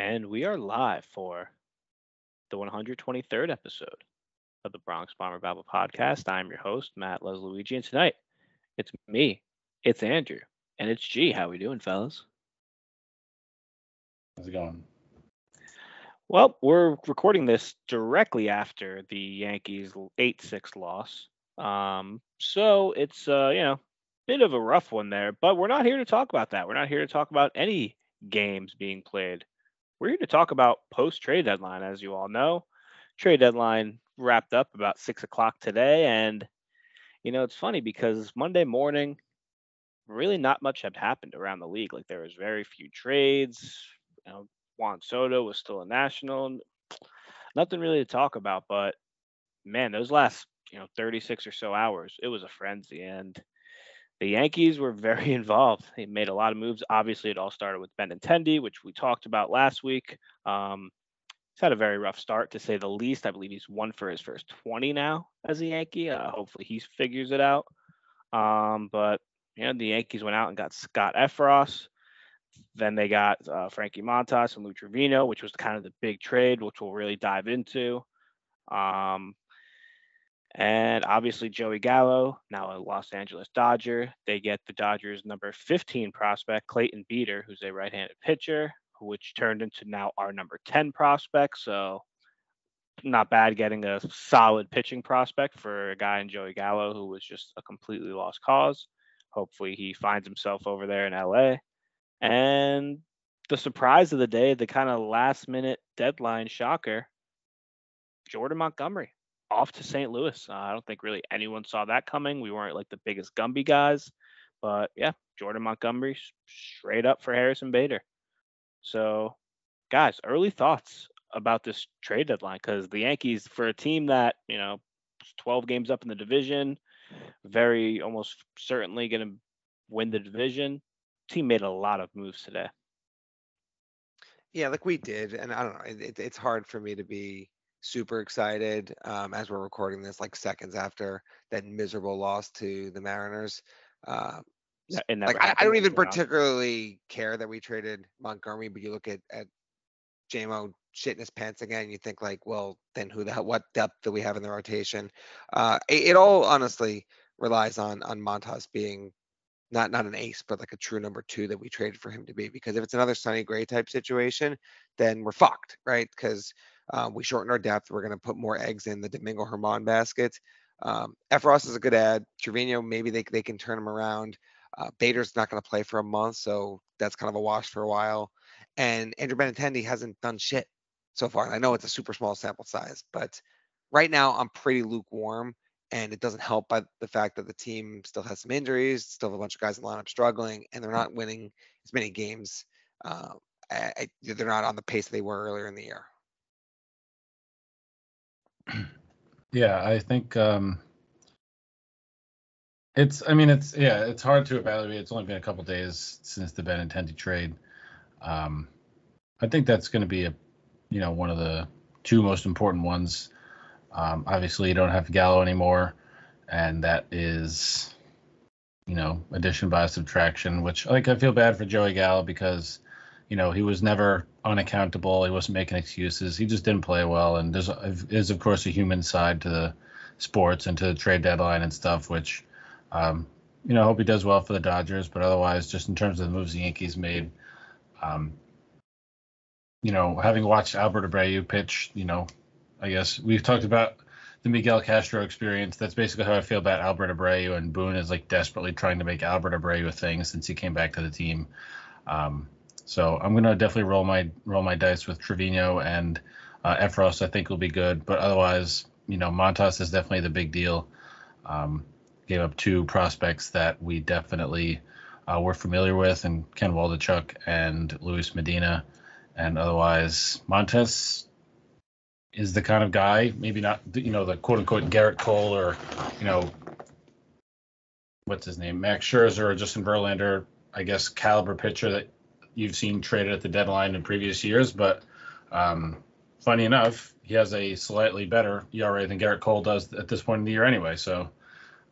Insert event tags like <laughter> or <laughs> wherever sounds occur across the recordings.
And we are live for the 123rd episode of the Bronx Bomber Babble podcast. I'm your host, Matt Lesluigi, and tonight it's me, it's Andrew, and it's G. How we doing, fellas? How's it going? Well, we're recording this directly after the Yankees 8-6 loss. Um, so it's uh, you know, a bit of a rough one there, but we're not here to talk about that. We're not here to talk about any games being played. We're here to talk about post trade deadline, as you all know. Trade deadline wrapped up about six o'clock today, and you know it's funny because Monday morning, really not much had happened around the league. Like there was very few trades. You know, Juan Soto was still a national. Nothing really to talk about, but man, those last you know 36 or so hours, it was a frenzy, and the Yankees were very <laughs> involved. They made a lot of moves. Obviously, it all started with Benintendi, which we talked about last week. Um, he's had a very rough start, to say the least. I believe he's one for his first 20 now as a Yankee. Uh, hopefully, he figures it out. Um, but you know, the Yankees went out and got Scott Effross. Then they got uh, Frankie Montas and Lou Trivino, which was kind of the big trade, which we'll really dive into. Um, and obviously, Joey Gallo, now a Los Angeles Dodger. They get the Dodgers' number 15 prospect, Clayton Beeter, who's a right handed pitcher, which turned into now our number 10 prospect. So, not bad getting a solid pitching prospect for a guy in Joey Gallo who was just a completely lost cause. Hopefully, he finds himself over there in LA. And the surprise of the day, the kind of last minute deadline shocker Jordan Montgomery off to St. Louis. Uh, I don't think really anyone saw that coming. We weren't like the biggest Gumby guys, but yeah, Jordan Montgomery straight up for Harrison Bader. So, guys, early thoughts about this trade deadline because the Yankees, for a team that you know, 12 games up in the division, very almost certainly going to win the division. Team made a lot of moves today. Yeah, like we did, and I don't know. It, it's hard for me to be super excited um, as we're recording this, like seconds after that miserable loss to the Mariners. Uh, yeah, like I, I, don't even particularly care that we traded Montgomery, but you look at at JMO shitting his pants again, you think like, well, then who the hell? What depth do we have in the rotation? Uh, it, it all honestly relies on on Montas being not not an ace, but like a true number two that we traded for him to be. Because if it's another Sonny Gray type situation, then we're fucked, right? Because um, we shortened our depth. We're going to put more eggs in the Domingo Germán basket. Um, Effross is a good ad. Trivino, maybe they, they can turn him around. Uh, Bader's not going to play for a month, so that's kind of a wash for a while. And Andrew Benintendi hasn't done shit so far. And I know it's a super small sample size, but right now I'm pretty lukewarm. And it doesn't help by the fact that the team still has some injuries, still have a bunch of guys in the lineup struggling, and they're not winning as many games. Uh, I, they're not on the pace they were earlier in the year. Yeah, I think um, it's. I mean, it's yeah, it's hard to evaluate. It's only been a couple days since the Benintendi trade. Um, I think that's going to be a, you know, one of the two most important ones. Um, obviously, you don't have Gallo anymore, and that is, you know, addition by subtraction. Which like I feel bad for Joey Gallo because you know, he was never unaccountable. He wasn't making excuses. He just didn't play well. And there's is of course a human side to the sports and to the trade deadline and stuff, which, um, you know, I hope he does well for the Dodgers. But otherwise, just in terms of the moves the Yankees made, um, you know, having watched Albert Abreu pitch, you know, I guess we've talked about the Miguel Castro experience. That's basically how I feel about Albert Abreu, and Boone is like desperately trying to make Albert Abreu a thing since he came back to the team. Um, so I'm gonna definitely roll my roll my dice with Trivino and uh, Effross. I think will be good, but otherwise, you know, Montas is definitely the big deal. Um, gave up two prospects that we definitely uh, were familiar with, and Ken Waldichuk and Luis Medina, and otherwise Montas is the kind of guy, maybe not, you know, the quote unquote Gerrit Cole or, you know, what's his name, Max Scherzer or Justin Verlander, I guess caliber pitcher that you've seen traded at the deadline in previous years. But um, funny enough, he has a slightly better ERA than Gerrit Cole does at this point in the year anyway. So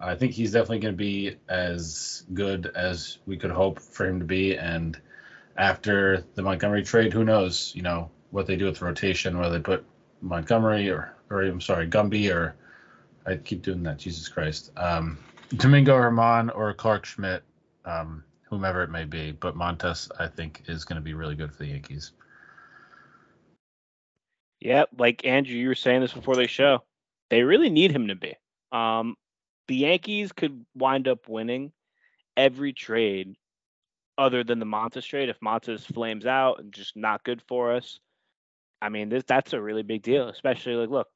I think he's definitely going to be as good as we could hope for him to be. And after the Montgomery trade, who knows? You know what they do with rotation, whether they put Montgomery or or I'm sorry, Gumby or I keep doing that. Jesus Christ, um, Domingo Germán or Clarke Schmidt, um, whomever it may be. But Montas, I think, is going to be really good for the Yankees. Yeah, like Andrew, you were saying this before the show. They really need him to be. Um, the Yankees could wind up winning every trade other than the Montas trade if Montas flames out and just not good for us. I mean, this that's a really big deal, especially like look,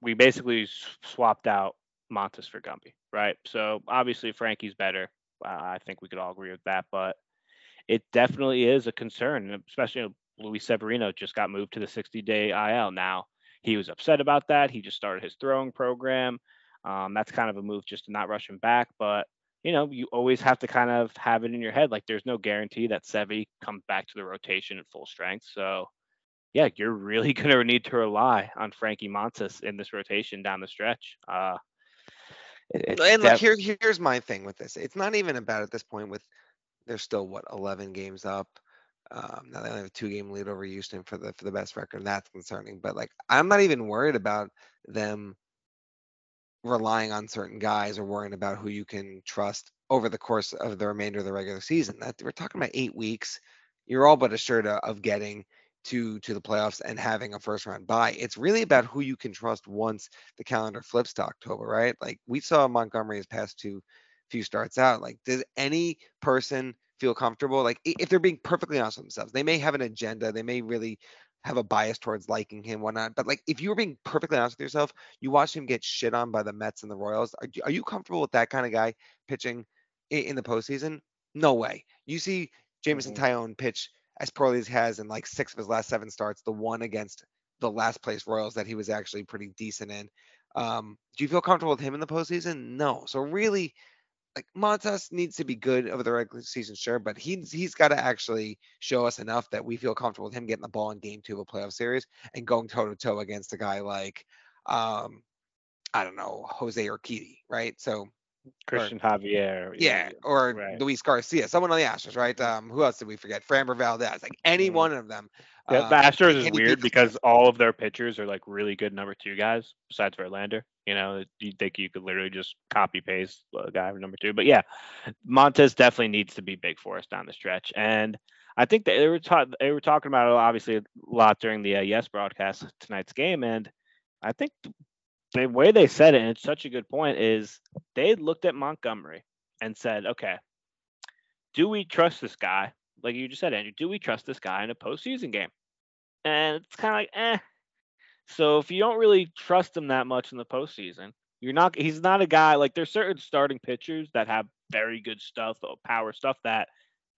we basically swapped out Montas for Gumby, right? So obviously Frankie's better. I think we could all agree with that, but it definitely is a concern, especially Luis Severino just got moved to the 60-day IL. Now he was upset about that. He just started his throwing program. Um, that's kind of a move just to not rush him back, but you know, you always have to kind of have it in your head. Like there's no guarantee that Sevi comes back to the rotation at full strength. So yeah, you're really <laughs> going to need to rely on Frankie Montas in this rotation down the stretch. Uh, and def- like here, here's my thing with this. It's not even about at this point with they're still what 11 games up. Um, now they only have a two game lead over Houston for the for the best record, and that's concerning. But like, I'm not even worried about them relying on certain guys or worrying about who you can trust over the course of the remainder of the regular season. That we're talking about eight weeks. You're all but assured of getting to to the playoffs and having a first round bye. It's really about who you can trust once the calendar flips to October, right? Like we saw Montgomery's past two few starts out. Like, does any person feel comfortable? Like, if they're being perfectly honest with themselves, they may have an agenda. They may really have a bias towards liking him, whatnot. But like, if you were being perfectly honest with yourself, you watch him get shit on by the Mets and the Royals. Are, are you comfortable with that kind of guy pitching in, in the postseason? No way. You see Jameson mm-hmm. Taillon pitch as he has in like six of his last seven starts, the one against the last place Royals that he was actually pretty decent in. Um, do you feel comfortable with him in the postseason? No. So really, like Montas needs to be good over the regular season, sure, but he's he's got to actually show us enough that we feel comfortable with him getting the ball in game two of a playoff series and going toe to toe against a guy like um I don't know, Jose Urquidy, right? So Cristian or, Javier. Yeah, or right. Luis Garcia, someone on the Astros, right? Um, who else did we forget? Framber Valdez, like any mm. one of them. Yeah, um, the Astros is weird because all of their pitchers are like really good number two guys besides Verlander. You know, you think you could literally just copy paste a guy for number two. But yeah, Montas definitely needs to be big for us down the stretch. And I think they were ta- they were talking about it obviously a lot during the uh, Yes broadcast tonight's game, and I think the way they said it, and it's such a good point, is they looked at Montgomery and said, okay, do we trust this guy? Like you just said, Andrew, do we trust this guy in a postseason game? And it's kind of like, eh. So if you don't really trust him that much in the postseason, you're not. He's not a guy like there's certain starting pitchers that have very good stuff, uh, power stuff that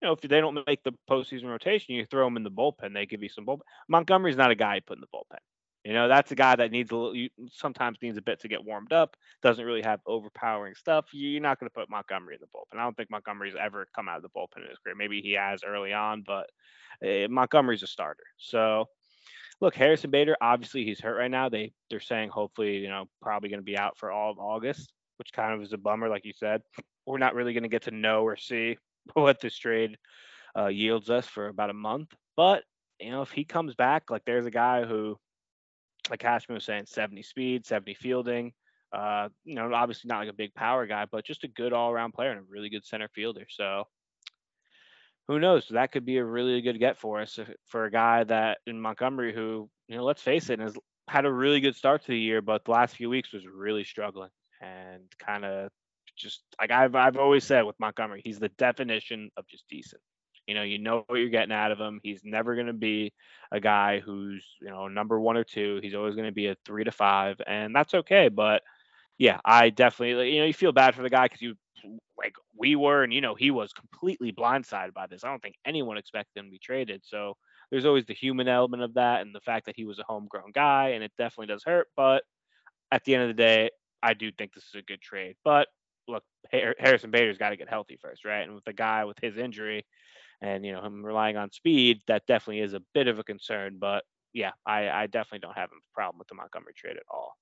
you know if they don't make the postseason rotation, you throw them in the bullpen, they give you some bullpen. Montgomery's not a guy you put in the bullpen. You know, that's a guy that needs a little, sometimes needs a bit to get warmed up. Doesn't really have overpowering stuff. You're not going to put Montgomery in the bullpen. I don't think Montgomery's ever come out of the bullpen in his career. Maybe he has early on, but uh, Montgomery's a starter. So, look, Harrison Bader, obviously he's hurt right now. They they're saying hopefully, you know, probably going to be out for all of August, which kind of is a bummer, like you said. We're not really going to get to know or see <laughs> what this trade uh, yields us for about a month. But you know, if he comes back, like there's a guy who like Cashman was saying, 70 speed, 70 fielding. Uh, you know, obviously not like a big power guy, but just a good all around player and a really good center fielder. So who knows? That could be a really good get for us for a guy that in Montgomery who, you know, let's face it, has had a really good start to the year, but the last few weeks was really struggling and kind of just like I've I've always said with Montgomery, he's the definition of just decent. You know, you know what you're getting out of him. He's never going to be a guy who's, you know, number one or two. He's always going to be a three to five, and that's okay. But yeah, I definitely, you know, you feel bad for the guy because you, like we were, and you know, he was completely blindsided by this. I don't think anyone expected him to be traded. So there's always the human element of that, and the fact that he was a homegrown guy, and it definitely does hurt. But at the end of the day, I do think this is a good trade. But look, Harrison Bader's got to get healthy first, right? And with a guy with his injury, and you know him relying on speed, that definitely is a bit of a concern. But yeah, I, I definitely don't have a problem with the Montgomery trade at all.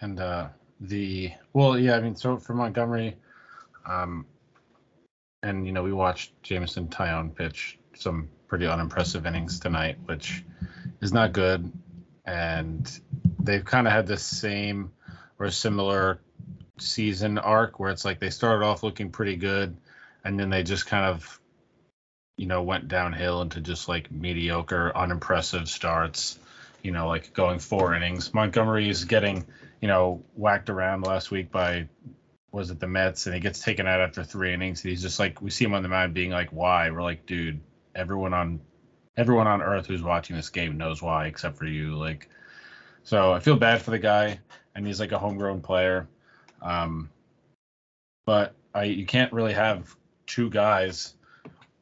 And uh, the well, yeah, I mean, so for Montgomery, um, and you know we watched Jameson Taillon pitch some pretty unimpressive innings tonight, which is not good. And they've kind of had the same or similar season arc where it's like they started off looking pretty good and then they just kind of you know went downhill into just like mediocre unimpressive starts you know like going four innings. Montgomery is getting you know whacked around last week by was it the mets? And he gets taken out after three innings he's just like we see him on the mound being like why? We're like dude everyone on everyone on earth who's watching this game knows why except for you like so i feel bad for the guy and he's like a homegrown player um but I, you can't really have two guys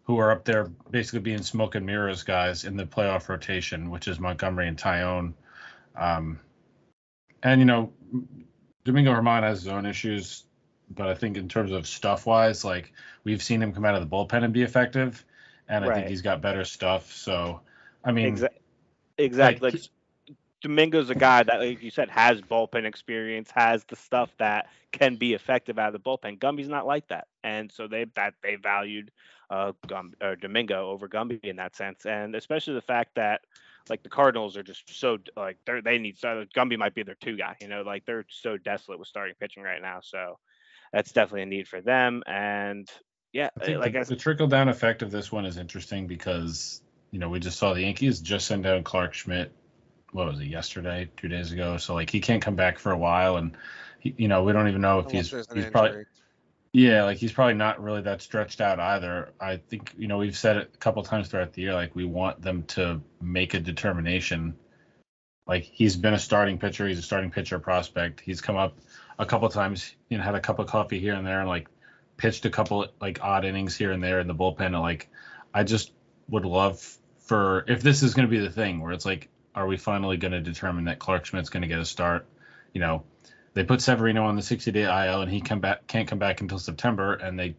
who are up there basically being smoke and mirrors guys in the playoff rotation, which is Montgomery and Taillon. Um, and you know, Domingo Germán has his own issues, but I think in terms of stuff wise, like we've seen him come out of the bullpen and be effective, and I Right. think he's got better stuff. So, I mean, Exa- exactly. like, Like, Domingo's a guy that, like you said, has bullpen experience, has the stuff that can be effective out of the bullpen. Gumby's not like that, and so they that they valued uh, Gum, or Domingo over Gumby in that sense, and especially the fact that like the Cardinals are just so like they they need so Gumby might be their two guy, you know, like they're so desolate with starting pitching right now, so that's definitely a need for them, and yeah, I think like the, I the trickle down effect of this one is interesting because you know we just saw the Yankees just send down Clarke Schmidt. What was it yesterday, two days ago? So like he can't come back for a while, and he, you know we don't even know if Unless he's there's an he's probably injury. Yeah like he's probably not really that stretched out either. I think you know we've said it a couple times throughout the year like we want them to make a determination. Like he's been a starting pitcher, he's a starting pitcher prospect. He's come up a couple times, you know, had a cup of coffee here and there, and like pitched a couple like odd innings here and there in the bullpen. And, like, I just would love for if this is going to be the thing where it's like, are we finally going to determine that Clarke Schmidt's going to get a start? You know, they put Severino on the 60-day IL, and he come back can't come back until September, and they,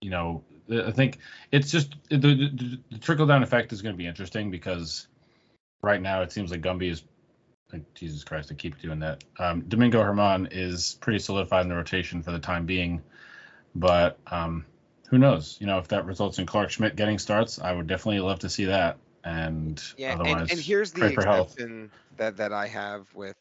you know, I think it's just the, the, the trickle down effect is going to be interesting because right now it seems like Gumby is like, Jesus Christ, I keep doing that. Um, Domingo Germán is pretty solidified in the rotation for the time being, but um, who knows? You know, if that results in Clarke Schmidt getting starts, I would definitely love to see that. And Yeah, and, otherwise, and here's the health. exception that that I have with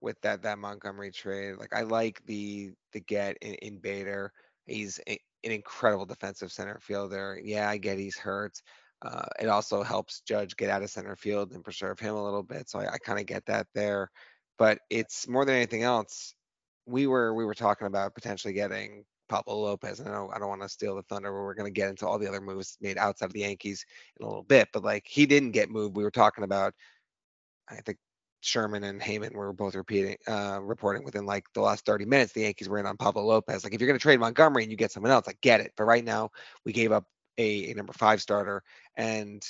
with that that Montgomery trade. Like I like the the get in, in Bader. He's a, an incredible defensive center fielder. Yeah, I get he's hurt. Uh, it also helps Judge get out of center field and preserve him a little bit. So I, I kind of get that there. But it's more than anything else. We were we were talking about potentially getting Pablo Lopez. And I don't I don't want to steal the thunder where we're going to get into all the other moves made outside of the Yankees in a little bit. But like he didn't get moved. We were talking about. I think Sherman and Heyman were both repeating, uh, reporting within like the last 30 minutes, the Yankees were in on Pablo Lopez. Like, if you're going to trade Montgomery and you get someone else, I get it. But right now, we gave up a, a number five starter and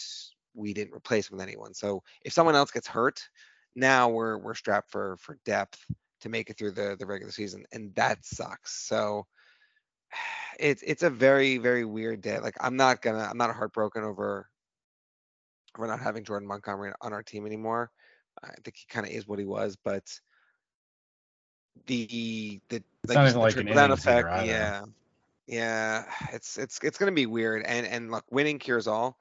we didn't replace with anyone. So if someone else gets hurt, now we're we're strapped for for depth to make it through the the regular season, and that sucks. So <sighs> it's it's a very very weird day. Like I'm not gonna I'm not heartbroken over we're not having Jordan Montgomery on our team anymore. I think he kind of is what he was, but the the It's not you even said, the like trickle-down effect, either. yeah, yeah, it's it's it's gonna be weird. And and look, winning cures all.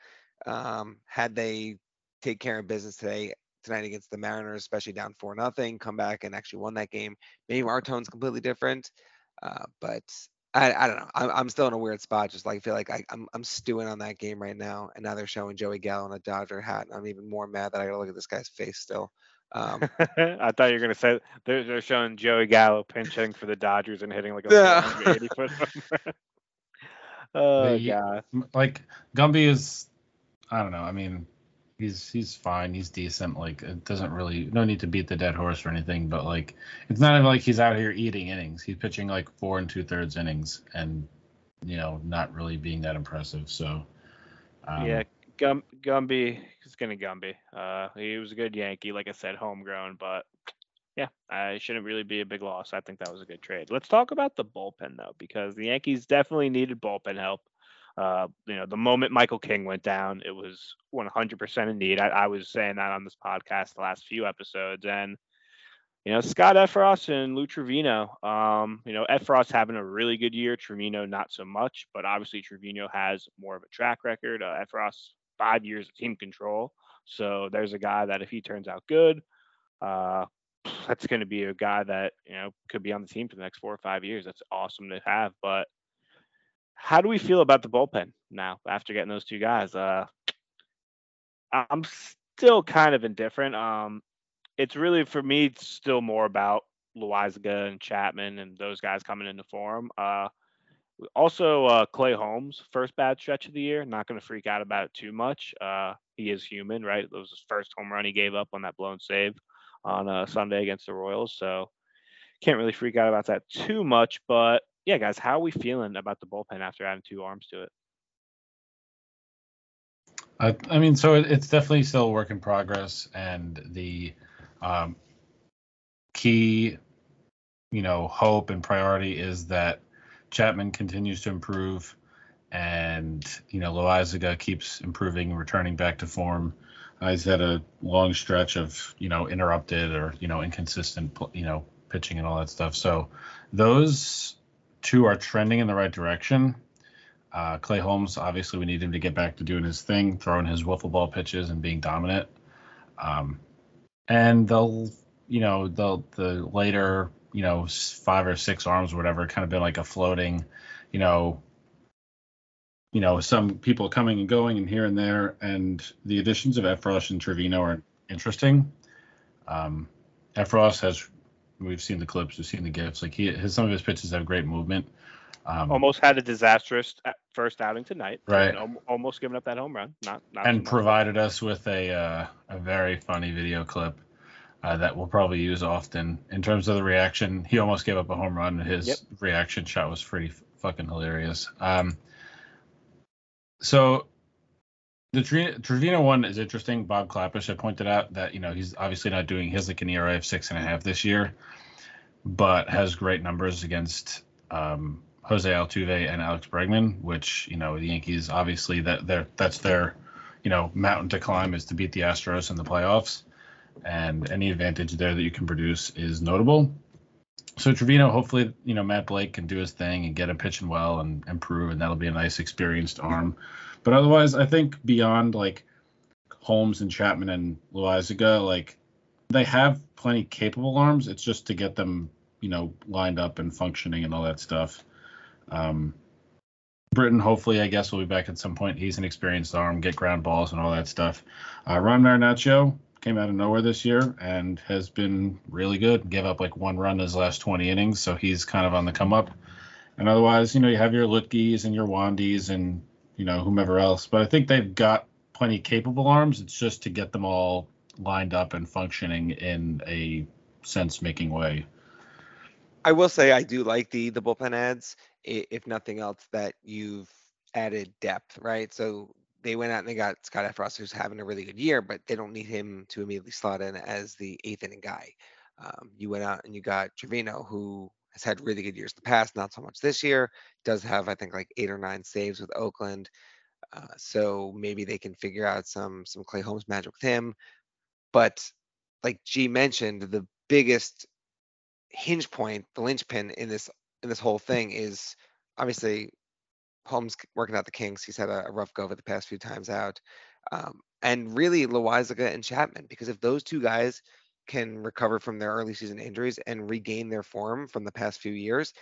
Um, had they take care of business today tonight against the Mariners, especially down four nothing, come back and actually won that game, maybe our tone's completely different. Uh, but I, I don't know. I'm, I'm still in a weird spot. Just like I feel like I, I'm I'm stewing on that game right now, and now they're showing Joey Gallo in a Dodger hat, and I'm even more mad that I gotta look at this guy's face still. Um, <laughs> I thought you were gonna say they're, they're showing Joey Gallo pinching for the Dodgers and hitting like a Yeah. 480 foot. <laughs> <laughs> oh The- god. M- like Gumby is I don't know. I mean, he's he's fine. He's decent. Like it doesn't really no need to beat the dead horse or anything. But like it's not even like he's out here eating innings. He's pitching like four and two thirds innings, and you know not really being that impressive. So um, yeah, Gum, Gumby is gonna Gumby. Uh, he was a good Yankee, like I said, homegrown, but yeah, I shouldn't really be a big loss. I think that was a good trade. Let's talk about the bullpen though, because the Yankees definitely needed bullpen help. Uh, you know, the moment Michael King went down, it was 100% in need. I, I was saying that on this podcast the last few episodes, and you know, Scott Effross and Lou Trivino. Um, you know, Effross having a really good year, Trivino not so much, but obviously Trivino has more of a track record. Uh, Effross five years of team control, so there's a guy that if he turns out good, uh, that's going to be a guy that you know could be on the team for the next four or five years. That's awesome to have. But how do we feel about the bullpen now after getting those two guys? Uh, I'm still kind of indifferent. Um, it's really for me it's still more about Loaisiga and Chapman and those guys coming into form. Uh, also, uh, Clay Holmes, first bad stretch of the year. Not going to freak out about it too much. Uh, he is human, right? It was his first home run he gave up on that blown save on uh, Sunday against the Royals. So can't really freak out about that too much. But yeah, guys, how are we feeling about the bullpen after adding two arms to it? I, I mean, so it, it's definitely still a work in progress, and the um, key, you know, hope and priority is that Chapman continues to improve, and you know, Loaisiga keeps improving, returning back to form. Uh, he's had a long stretch of you know interrupted or you know inconsistent you know pitching and all that stuff. So those two are trending in the right direction. Uh, Clay Holmes, obviously, we need him to get back to doing his thing, throwing his wiffle ball pitches and being dominant. Um, and they'll you know the the later you know five or six arms or whatever kind of been like a floating you know you know some people coming and going and here and there and the additions of Effross and Trivino are interesting um Effross has we've seen the clips we've seen the gifs like he his some of his pitches have great movement um, almost had a disastrous first outing tonight. Right. almost giving up that home run. Not, not and provided us with a uh, a very funny video clip uh, that we'll probably use often in terms of the reaction. He almost gave up a home run. His yep. reaction shot was pretty fucking hilarious. Um, so the Trivino one is interesting. Bob Klapisch had pointed out that you know he's obviously not doing his like an ERA of six and a half this year, but has great numbers against um, Jose Altuve and Alex Bregman, which you know the Yankees obviously that their that's their you know mountain to climb is to beat the Astros in the playoffs, and any advantage there that you can produce is notable. So Trivino, hopefully you know Matt Blake can do his thing and get him pitching well and improve, and that'll be a nice experienced arm. But otherwise, I think beyond like Holmes and Chapman and Loaisiga, like they have plenty capable arms. It's just to get them you know lined up and functioning and all that stuff. Um, Britton, hopefully, I guess, will be back at some point. He's an experienced arm, get ground balls and all that stuff. Uh, Ron Marinaccio came out of nowhere this year and has been really good. Gave up like one run his last 20 innings, so he's kind of on the come up. And otherwise, you know, you have your Luetges and your Wandys and you know whomever else. But I think they've got plenty capable arms. It's just to get them all lined up and functioning in a sense-making way. I will say I do like the the bullpen ads if nothing else, that you've added depth, right? So they went out and they got Scott Effross, who's having a really good year, but they don't need him to immediately slot in as the eighth inning guy. Um, you went out and you got Trivino, who has had really good years in the past, not so much this year. Does have, I think, like eight or nine saves with Oakland. Uh, so maybe they can figure out some some Clay Holmes magic with him. But like G mentioned, the biggest hinge point, the linchpin in this in this whole thing is obviously Holmes working out the kinks. He's had a, a rough go it the past few times out. Um, and really Loaisiga and Chapman, because if those two guys can recover from their early season injuries and regain their form from the past few years,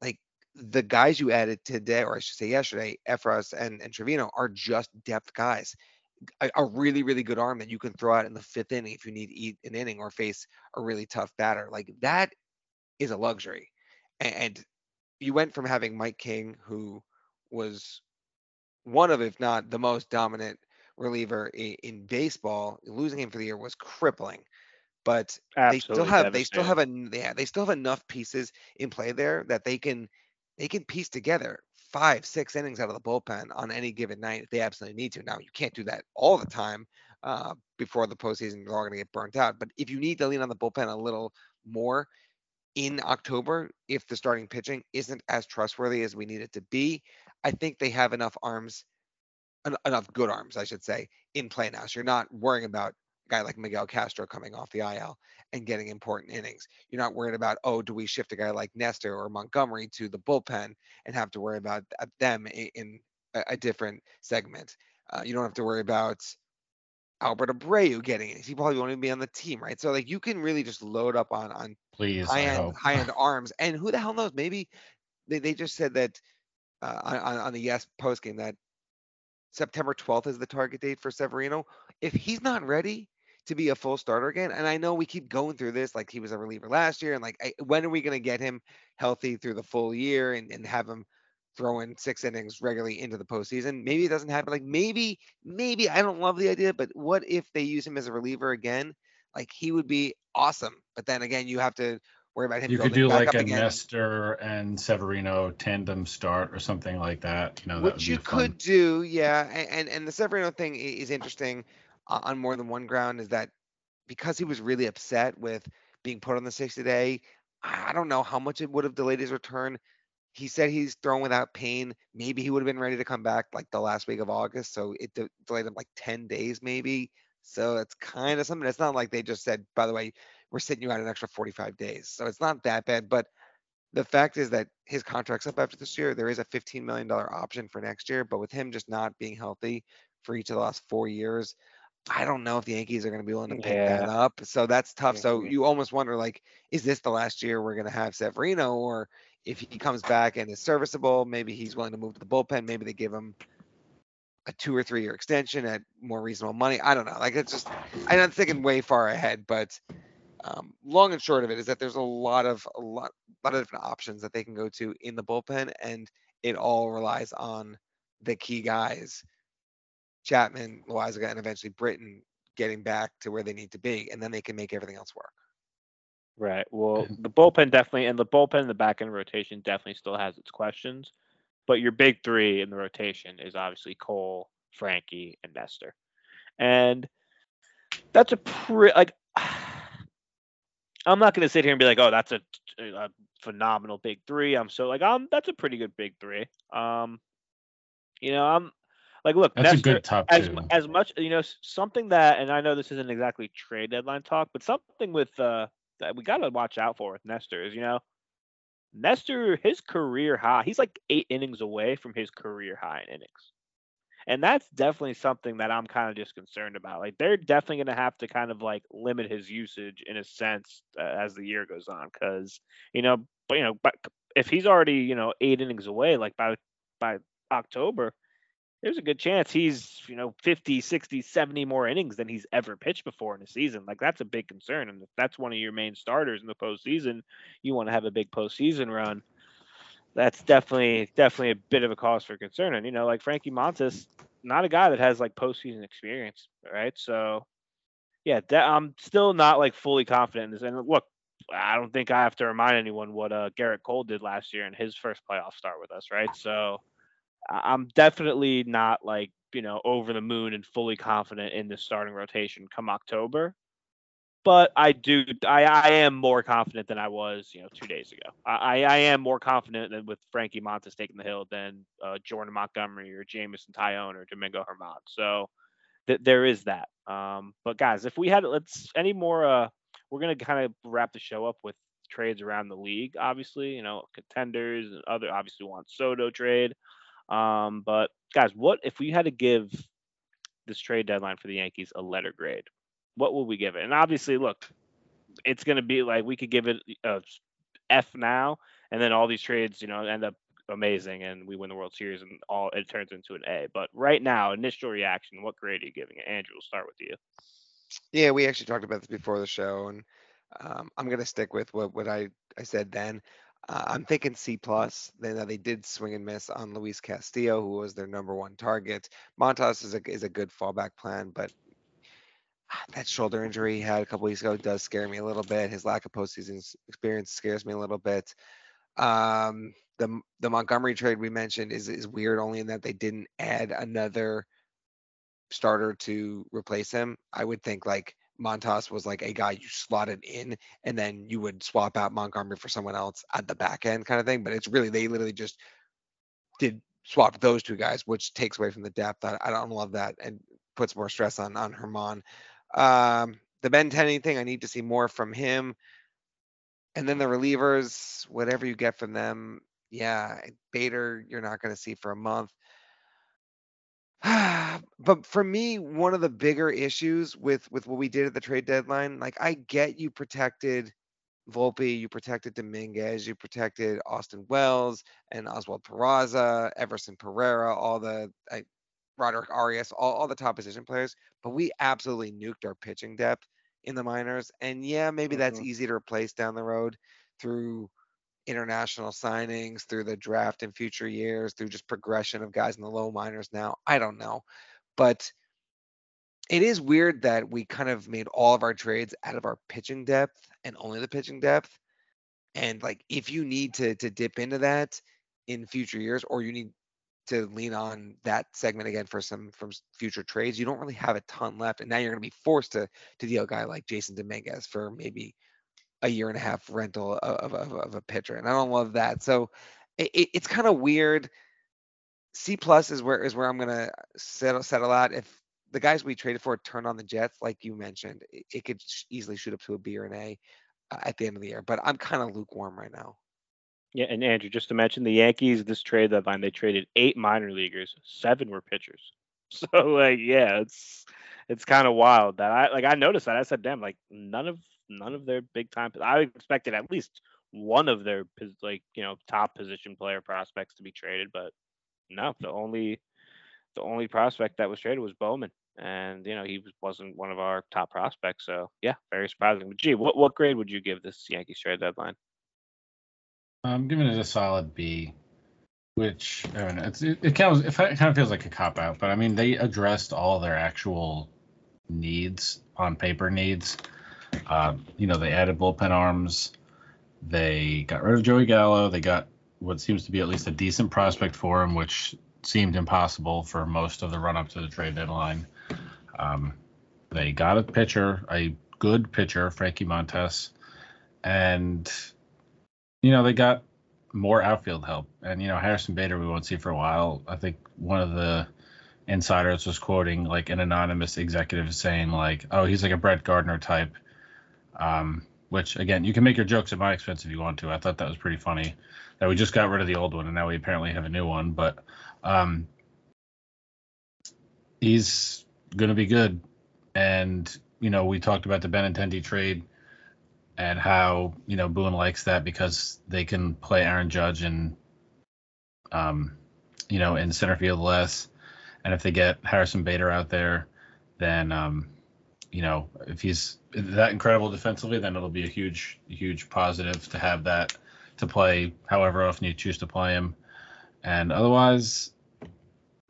like the guys you added today, or I should say yesterday, Effross and, and Trivino are just depth guys. A, a, really, really good arm that you can throw out in the fifth inning if you need to eat an inning or face a really tough batter. Like that is a luxury. And, and you went from having Mike King, who was one of, if not the most dominant reliever in, in baseball. Losing him for the year was crippling. But Absolutely they still have they still have a yeah, they still have enough pieces in play there that they can they can piece together five, six innings out of the bullpen on any given night if they absolutely need to. Now you can't do that all the time uh, before the postseason. They're all going to get burnt out. But if you need to lean on the bullpen a little more, in October if the starting pitching isn't as trustworthy as we need it to be. I think they have enough arms, enough good arms, I should say, in play now. So you're not worrying about guy like Miguel Castro coming off the IL and getting important innings. You're not worried about, oh, do we shift a guy like Nestor or Montgomery to the bullpen and have to worry about them in a, different segment. Uh, you don't have to worry about Albert Abreu getting it. He probably won't even be on the team, right? So like you can really just load up on on please high end high end arms, and who the hell knows? Maybe they, they just said that uh, on on the yes post game that September 12th is the target date for Severino. If he's not ready to be a full starter again, and I know we keep going through this, like he was a reliever last year, and like I, when are we going to get him healthy through the full year and, and have him throwing six innings regularly into the postseason. Maybe it doesn't happen. Like maybe, maybe I don't love the idea, but what if they use him as a reliever again? Like he would be awesome. But then again, you have to worry about him. You could do like a again. Nestor and Severino tandem start or something like that. You know, which you could do, yeah. And and the Severino thing is interesting on more than one ground. Is that because he was really upset with being put on the 60 day. I don't know how much it would have delayed his return he said he's thrown without pain. Maybe he would have been ready to come back like the last week of August. So it de- delayed him like 10 days, maybe. So it's kind of something. It's not like they just said, by the way, we're sitting you out an extra 45 days. So it's not that bad. But the fact is that his contract's up after this year. There is a $15 million option for next year. But with him just not being healthy for each of the last four years, I don't know if the Yankees are going to be willing to pick yeah. that up. So that's tough. So you almost wonder, like, is this the last year we're going to have Severino, or if he comes back and is serviceable, maybe he's willing to move to the bullpen. Maybe they give him a two or three year extension at more reasonable money. I don't know. Like it's just I'm not thinking way far ahead, but um, long and short of it is that there's a lot of a lot, a lot of different options that they can go to in the bullpen, and it all relies on the key guys, Chapman, Loaisiga, and eventually Britton getting back to where they need to be, and then they can make everything else work. Right. Well, <laughs> the bullpen definitely, and the bullpen, the back end rotation definitely still has its questions. But your big three in the rotation is obviously Cole, Frankie, and Nestor. And that's a pretty, like, <sighs> I'm not going to sit here and be like, oh, that's a, a, phenomenal big three. I'm so, like, um, that's a pretty good big three. Um, you know, I'm, like, look, that's Nestor, a good top as, two. as much, you know, something that, and I know this isn't exactly trade deadline talk, but something with, uh, that we got to watch out for with Nestor is, you know, Nestor, his career high, he's like eight innings away from his career high in innings. And that's definitely something that I'm kind of just concerned about. Like they're definitely going to have to kind of like limit his usage in a sense uh, as the year goes on, because you know, but you know, but if he's already you know eight innings away, like by by October, there's a good chance he's, you know, 50, 60, 70 more innings than he's ever pitched before in a season. Like that's a big concern. And if that's one of your main starters in the postseason, you want to have a big postseason run. That's definitely definitely a bit of a cause for concern. And you know, like Frankie Montas, not a guy that has like postseason experience, right? So yeah, I'm still not like fully confident in this. And look, I don't think I have to remind anyone what uh, Gerrit Cole did last year in his first playoff start with us, right? So I'm definitely not like you know over the moon and fully confident in the starting rotation come October. But I do, I, I am more confident than I was, you know, two days ago. I, I am more confident than with Frankie Montas taking the hill than uh, Jordan Montgomery or Jameson Taillon or Domingo Germán. So th- there is that. Um, but guys, if we had let's any more, uh, we're gonna kind of wrap the show up with trades around the league. Obviously, you know, contenders and other obviously want Soto trade. Um, but guys, what if we had to give this trade deadline for the Yankees a letter grade? What would we give it? And obviously, look, it's going to be like we could give it a F now, and then all these trades, you know, end up amazing, and we win the World Series, and all it turns into an A. But right now, initial reaction, what grade are you giving it? Andrew, we'll start with you. Yeah, we actually talked about this before the show, and um, I'm going to stick with what what I I said then. Uh, I'm thinking C plus. They they did swing and miss on Luis Castillo, who was their number one target. Montas is a is a good fallback plan, but that shoulder injury he had a couple weeks ago does scare me a little bit. His lack of postseason experience scares me a little bit. Um, the the Montgomery trade we mentioned is is weird only in that they didn't add another starter to replace him. I would think like Montas was like a guy you slotted in and then you would swap out Montgomery for someone else at the back end kind of thing. But it's really, they literally just did swap those two guys, which takes away from the depth. I, I don't love that and puts more stress on, on Germán. Um, the Benintendi thing, I need to see more from him. And then the relievers, whatever you get from them, yeah, Bader, you're not going to see for a month. <sighs> but for me, one of the bigger issues with with what we did at the trade deadline, like I get you protected Volpe, you protected Dominguez, you protected Austin Wells and Oswald Peraza, Everson Pereira, all the I, Roderick Arias, all, all the top position players. But we absolutely nuked our pitching depth in the minors. And yeah, maybe that's Mhm. easy to replace down the road through international signings, through the draft in future years, through just progression of guys in the low minors now. I don't know. But it is weird that we kind of made all of our trades out of our pitching depth and only the pitching depth. And like if you need to to dip into that in future years or you need to lean on that segment again for some from future trades, you don't really have a ton left. And now you're gonna be forced to to deal a guy like Jasson Dominguez for maybe a year and a half rental of, of, of a pitcher. And I don't love that. So it, it, it's kind of weird. C plus is where is where I'm gonna settle settle out. If the guys we traded for turn on the Jets, like you mentioned, it, it could easily shoot up to a B or an A uh, at the end of the year. But I'm kind of lukewarm right now. Yeah, and Andrew, just to mention, the Yankees this trade deadline they traded eight minor leaguers, seven were pitchers. <laughs> So like, yeah, it's it's kind of wild that I like I noticed that I said, damn, like none of none of their big time. I expected at least one of their like you know top position player prospects to be traded, but no, the only the only prospect that was traded was Bowman, and you know he was- wasn't one of our top prospects. So yeah, very surprising. But gee, what what grade would you give this Yankees trade deadline? I'm giving it a solid B, which I mean, it's, it, it kind of it kind of feels like a cop out, but I mean they addressed all their actual needs on paper needs. Um, you know, they added bullpen arms. They got rid of Joey Gallo. They got what seems to be at least a decent prospect for him, which seemed impossible for most of the run up to the trade deadline. Um, they got a pitcher, a good pitcher, Frankie Montas, and you know they got more outfield help. And you know Harrison Bader we won't see for a while. I think one of the insiders was quoting like an anonymous executive saying like, "Oh, he's like a Brett Gardner type." Um, which again, you can make your jokes at my expense if you want to. I thought that was pretty funny that we just got rid of the old one and now we apparently have a new one. But um, he's gonna be good. And you know, we talked about the Benintendi trade and how you know Boone likes that because they can play Aaron Judge and um, you know in center field less, and if they get Harrison Bader out there, then um, you know if he's that incredible defensively, then it'll be a huge huge positive to have that to play however often you choose to play him, and otherwise,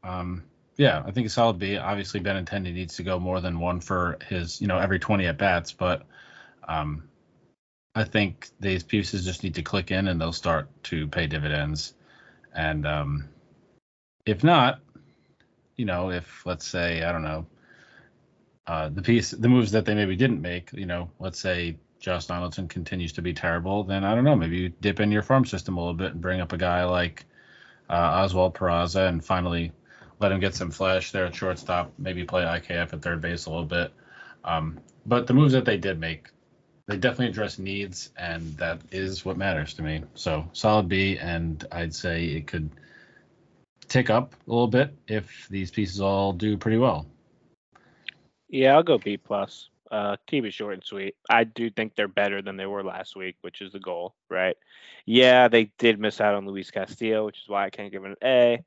um, yeah, I think a solid B. Obviously, Benintendi needs to go more than one for his you know every 20 at bats, but um, I think these pieces just need to click in and they'll start to pay dividends. And um, if not, you know, if let's say I don't know, uh, the piece, the moves that they maybe didn't make, you know, let's say Josh Donaldson continues to be terrible, then I don't know, maybe you dip in your farm system a little bit and bring up a guy like uh, Oswald Peraza and finally let him get some flash there at shortstop, maybe play IKF at third base a little bit. Um, but the moves that they did make, they definitely address needs, and that is what matters to me. So solid B, and I'd say it could tick up a little bit if these pieces all do pretty well. Yeah, I'll go B plus. Uh, it short and sweet. I do think they're better than they were last week, which is the goal, right? Yeah, they did miss out on Luis Castillo, which is why I can't give it an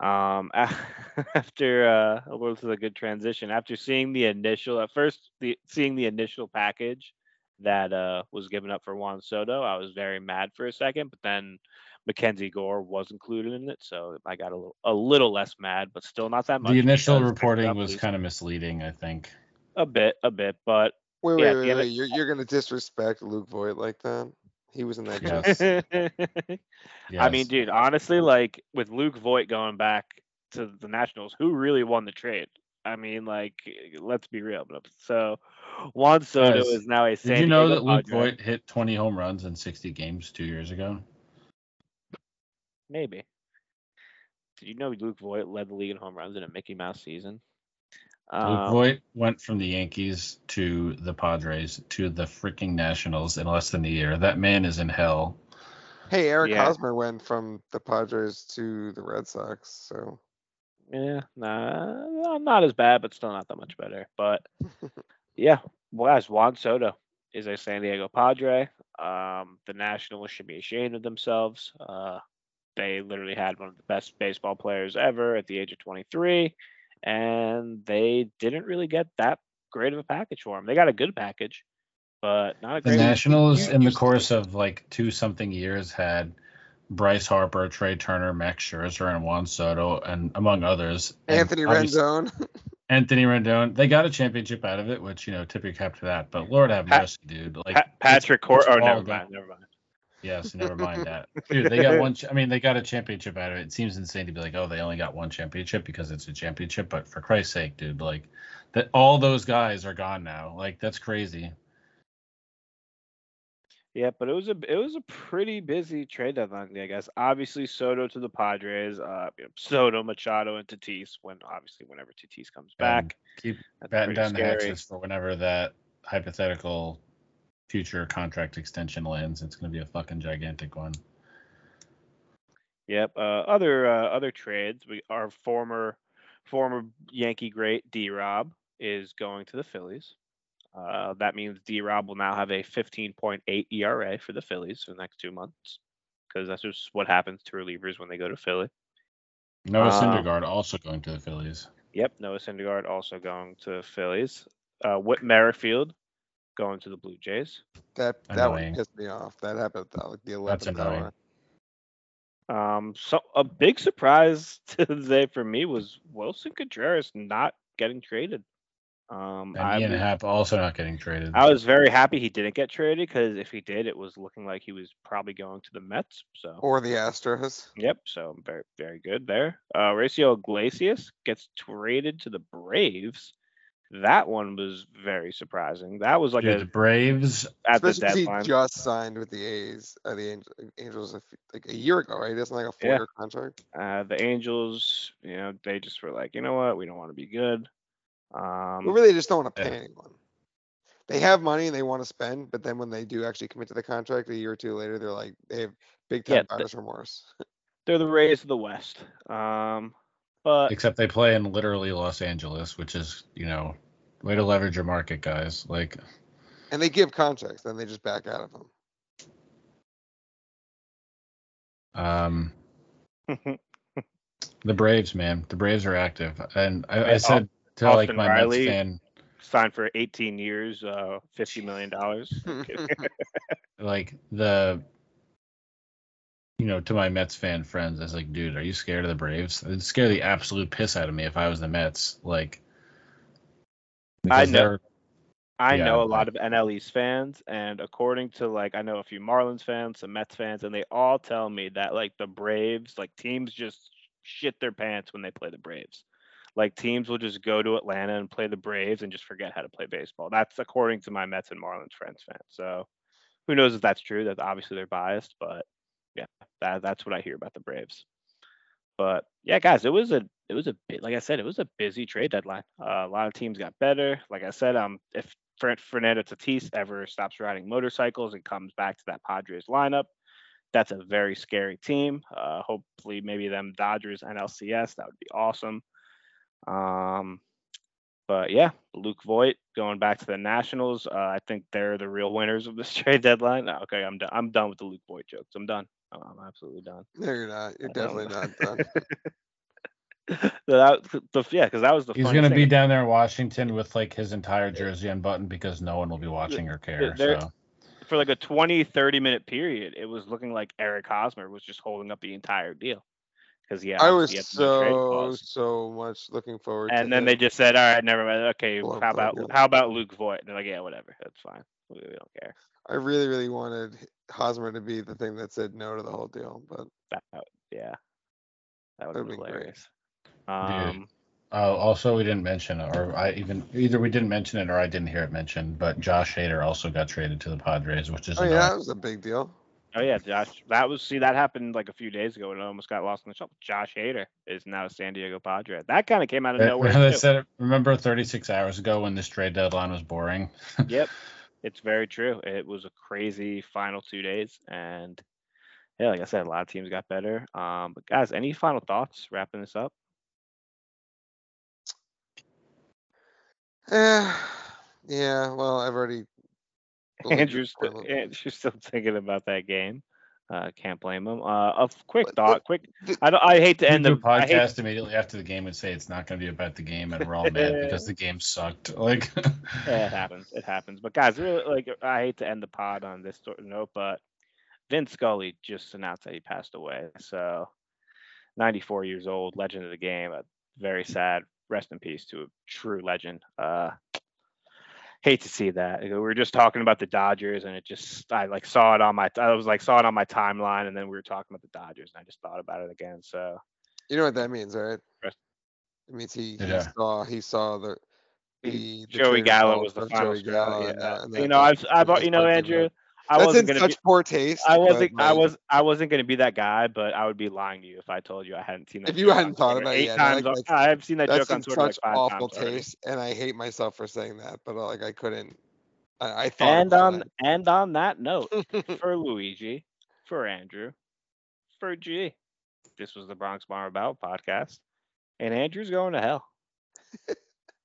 A. Um, <laughs> after uh, well, this is a good transition. After seeing the initial, at first, the seeing the initial package that uh was given up for Juan Soto, I was very mad for a second, but then Mackenzie Gore was included in it, so I got a little a little less mad, but still not that much. The initial because I picked reporting was kind of misleading, I think. a bit, a bit, but Wait, Yeah, wait, wait, wait. You're, you're gonna disrespect Luke Voit like that? He was in that Yes. Jets. <laughs> I mean, dude, honestly, like with Luke Voit going back to the Nationals, who really won the trade? I mean, like, let's be real. So Juan Soto Guys, is now a San Did you know Diego that Luke Padre. Voit hit 20 home runs in 60 games two years ago? Maybe. Did you know Luke Voit led the league in home runs in a Mickey Mouse season? Luke Um, Voit went from the Yankees to the Padres to the freaking Nationals in less than a year. That man is in hell. Hey, Eric Yeah. Hosmer went from the Padres to the Red Sox, so Yeah, nah, not as bad, but still not that much better. But <laughs> yeah, well, guys, Juan Soto is a San Diego Padre. Um, the Nationals should be ashamed of themselves. Uh, they literally had one of the best baseball players ever at the age of 23, and they didn't really get that great of a package for him. They got a good package, but not a The great. The Nationals, in the course of like two something years, had Bryce Harper, Trea Turner, Max Scherzer, and Juan Soto, and among others. Anthony obviously- Rendon. <laughs> Anthony Rendon. They got a championship out of it, which you know, tip your cap to that. But Lord have Pat- mercy, dude. Like Pa- Patrick Court. Oh, all never mind. Never mind. Yes, never mind that. <laughs> Dude, they got one. ch- I mean, they got a championship out of it. It seems insane to be like, oh, they only got one championship because it's a championship. But for Christ's sake, dude, like that, all those guys are gone now. Like that's crazy. Yeah, but it was a it was a pretty busy trade deadline, I guess. Obviously, Soto to the Padres, uh, you know, Soto, Machado, and Tatis. When obviously, whenever Tatis comes back, Keep batting down the scary. hatches for whenever that hypothetical future contract extension lands. It's gonna be a fucking gigantic one. Yep. Uh, other uh, other trades. We our former former Yankee great D Rob is going to the Phillies. Uh, that means D Rob will now have a 15.8 ERA for the Phillies for the next two months, because that's just what happens to relievers when they go to Philly. Noah Um, Syndergaard also going to the Phillies. Yep, Noah Syndergaard also going to Phillies. Uh, Whit Merrifield going to the Blue Jays. That that one pissed me off. That happened at like the That's eleventh annoying. hour. Um, so a big surprise <laughs> today for me was Willson Contreras not getting traded. Um, And I, Ian was, Happ also not getting traded. I was very happy he didn't get traded because if he did, it was looking like he was probably going to the Mets. So Or the Astros. Yep, so very very good there. Uh Raisel Iglesias gets traded to the Braves. That one was very surprising. That was like Dude, the Braves. at the Especially 'cause he just signed with the A's, uh, the Angels, Angels a few, like a year ago, right? It's like a four-year contract. Uh, the Angels, you know, they just were like, you know what, we don't want to be good. Um, We really just don't want to yeah. pay anyone. They have money and they want to spend, but then when they do actually commit to the contract a year or two later, they're like they have big time Yeah, the- buyer's remorse. <laughs> they're the Rays of the West. Um, but Except they play in literally Los Angeles, which is, you know, way to leverage your market, guys. Like, And they give contracts, then they just back out of them. um, <laughs> the Braves, man, the Braves are active, and I, I said to Austin like my Riley. Mets fan, signed for 18 years, uh, 50 million dollars. <laughs> like the, you know, to my Mets fan friends, I was like, dude, are you scared of the Braves? It'd scare the absolute piss out of me if I was the Mets. Like, I know. I Yeah, know a lot of NL East fans, and according to like I know a few Marlins fans, some Mets fans, and they all tell me that like the Braves, like teams just shit their pants when they play the Braves. Like teams will just go to Atlanta and play the Braves and just forget how to play baseball. That's according to my Mets and Marlins friends fans. So who knows if that's true? That obviously they're biased, but yeah, that that's what I hear about the Braves. But yeah, guys, it was a it was a bit like I said, it was a busy trade deadline. Uh, a lot of teams got better. Like I said, um, if Fer- Fernando Tatis ever stops riding motorcycles and comes back to that Padres lineup, that's a very scary team. Uh, hopefully, maybe them Dodgers and LCS. That would be awesome. Um, but yeah, Luke Voit going back to the Nationals. Uh, I think they're the real winners of this <laughs> trade deadline. Okay, I'm done. I'm done with the Luke Voit jokes. I'm done. Oh, I'm absolutely done. No, you're not. You're definitely not done. <laughs> So that, the, yeah, because that was the. He's gonna thing. be down there in Washington with like his entire jersey unbuttoned because no one will be watching or care. they're- So for like a 20 30 minute period it was looking like eric hosmer was just holding up the entire deal because yeah I was he had no trade so so much looking forward to and then him. they just said all right never mind okay Blow how about deal. how about luke voit and they're like yeah whatever that's fine we, we don't care I really, really wanted Hosmer to be the thing that said no to the whole deal, but that, that- yeah that would That'd be be great. hilarious um Oh, also we didn't mention, or I even either we didn't mention it or I didn't hear it mentioned, but Josh Hader also got traded to the Padres, which is oh yeah, that was a big deal. Oh yeah, Josh. That was see that happened like a few days ago and it almost got lost in the shuffle. Josh Hader is now a San Diego Padre. That kind of came out of nowhere. <laughs> I said, remember 36 hours ago when this trade deadline was boring? <laughs> Yep, it's very true. It was a crazy final two days, and yeah, like I said, a lot of teams got better. Um, but guys, any final thoughts wrapping this up? Yeah, <sighs> yeah. Well, I've already. <laughs> Andrew's still. Andrew's still thinking about that game. Uh, can't blame him. Uh, a quick thought. Quick. I don't. I hate to end do the a I hate podcast immediately after the game and say it's not going to be about the game, and we're all mad because the <laughs> game sucked. Like, Yeah, <laughs> it happens. It happens. But guys, really, like, I hate to end the pod on this sort of note, but Vince Scully just announced that he passed away. So, 94 years old, legend of the game. Uh, very sad. Rest in peace to a true legend. Uh, hate to see that. We were just talking about the Dodgers, and it just I like saw it on my I was like saw it on my timeline, and then we were talking about the Dodgers, and I just thought about it again. So, You know what that means, right? It means he, he saw he saw the the, the Joey trade Gallo was the final Joey straw. Gallo, Yeah. and that- and you know, I've, I've, you know, Andrew, right. I That's wasn't in gonna be, such poor taste. I wasn't. I was. I wasn't going to be that guy, but I would be lying to you if I told you I hadn't seen that. If you hadn't thought Twitter about it eight yet, times. like, on- I've seen that That's joke on Twitter like such five awful times already. taste, and I hate myself for saying that. But uh, like, I couldn't. I, I thought. And about on and on that note, <laughs> for Luigi, for Andrew, for G, this was the Bronx Bomber Battle podcast, and Andrew's going to hell. <laughs>